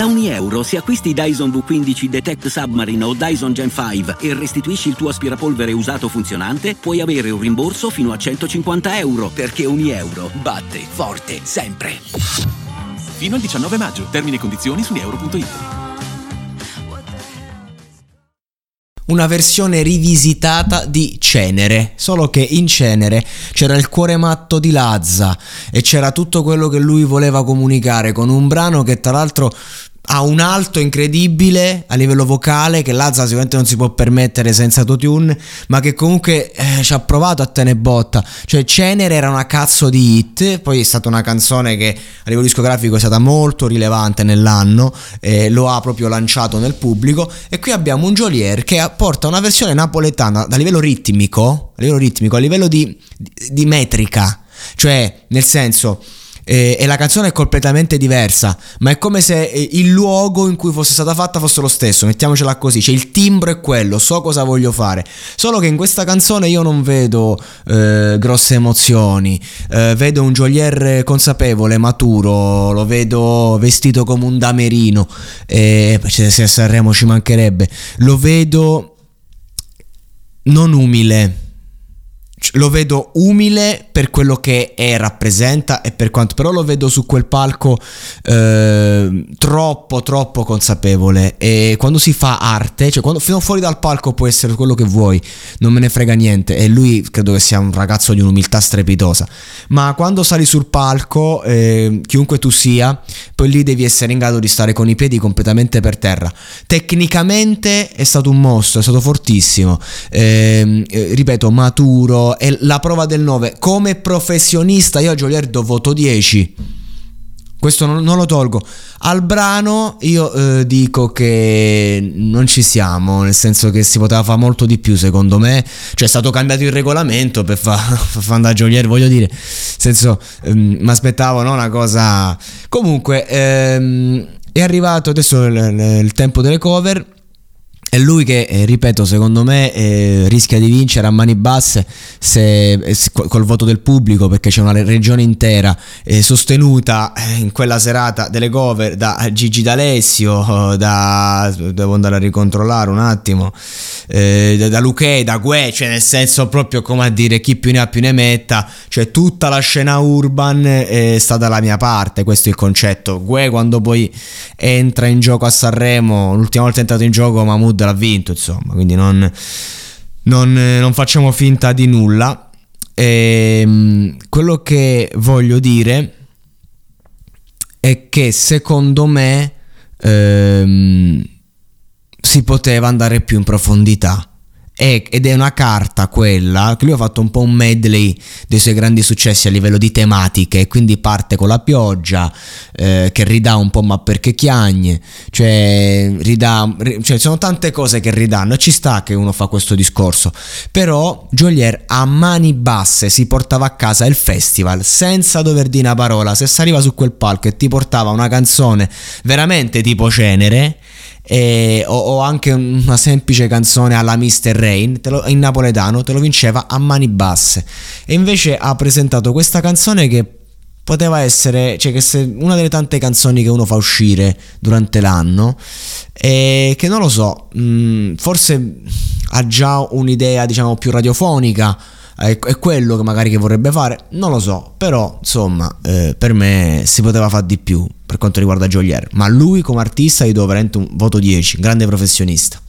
Da ogni euro, se acquisti Dyson V15 Detect Submarine o Dyson Gen 5 e restituisci il tuo aspirapolvere usato funzionante, puoi avere un rimborso fino a 150 euro, perché ogni euro batte forte sempre. Fino al 19 maggio. Termini e condizioni su euro.it. una versione rivisitata di Cenere, solo che in Cenere c'era il cuore matto di Lazza e c'era tutto quello che lui voleva comunicare con un brano che tra l'altro ha un alto incredibile a livello vocale che Lazza sicuramente non si può permettere senza autotune, ma che comunque eh, ci ha provato a tenere botta. Cioè Cenere era una cazzo di hit, poi è stata una canzone che a livello discografico è stata molto rilevante nell'anno, eh, lo ha proprio lanciato nel pubblico e qui abbiamo un Jolier che porta una versione napoletana a livello ritmico, a livello ritmico, a livello di, di, di metrica, cioè nel senso e, e, la canzone è completamente diversa, ma è come se eh, il luogo in cui fosse stata fatta fosse lo stesso, mettiamocela così, cioè il timbro è quello, so cosa voglio fare, solo che in questa canzone io non vedo eh, grosse emozioni, eh, vedo un Jolier consapevole, maturo, lo vedo vestito come un damerino, e se a Sanremo ci mancherebbe, lo vedo non umile lo vedo umile per quello che è, rappresenta e per quanto però lo vedo su quel palco eh, troppo troppo consapevole. E quando si fa arte cioè quando fino fuori dal palco può essere quello che vuoi non me ne frega niente. E lui credo che sia un ragazzo di un'umiltà strepitosa. Ma quando sali sul palco eh, chiunque tu sia poi lì devi essere in grado di stare con i piedi completamente per terra. Tecnicamente è stato un mostro è stato fortissimo. Ehm, eh, ripeto maturo è la prova del 9. Come professionista io a Gioliardo voto 10. Questo non, non, lo tolgo. Al brano io eh, dico che non ci siamo, nel senso che si poteva fare molto di più secondo me. Cioè è stato cambiato il regolamento per fare fa andare a Jolier, voglio dire. Nel senso, ehm, mi aspettavo no, una cosa... Comunque, ehm, è arrivato adesso il, il tempo delle cover è lui che, eh, ripeto, secondo me eh, rischia di vincere a mani basse se, eh, col voto del pubblico perché c'è una regione intera eh, sostenuta eh, in quella serata delle cover da Gigi D'Alessio, da, devo andare a ricontrollare un attimo, eh, da Luque, da Gue, cioè nel senso proprio come a dire chi più ne ha più ne metta, cioè tutta la scena urban è stata dalla mia parte, questo è il concetto. Gue quando poi entra in gioco a Sanremo, l'ultima volta è entrato in gioco Mahmood l'ha vinto, insomma, quindi non, non, non facciamo finta di nulla. E, ehm, quello che voglio dire è che secondo me ehm, si poteva andare più in profondità. Ed è una carta quella che lui ha fatto un po' un medley dei suoi grandi successi a livello di tematiche quindi parte con la pioggia eh, che ridà un po' ma perché chiagne cioè ridà cioè sono tante cose che ridanno e ci sta che uno fa questo discorso. Però Jolier a mani basse si portava a casa il festival senza dover dire una parola se saliva su quel palco e ti portava una canzone veramente tipo cenere e, o, o, anche una semplice canzone alla Mr. Rain lo, in napoletano te lo vinceva a mani basse e invece ha presentato questa canzone che poteva essere cioè che se una delle tante canzoni che uno fa uscire durante l'anno e che non lo so mh, mm, forse ha già un'idea diciamo più radiofonica è, quello che magari che vorrebbe fare, non lo so, però insomma eh, per me si poteva fare di più per quanto riguarda Jolier, ma lui come artista gli do veramente un voto 10, grande professionista.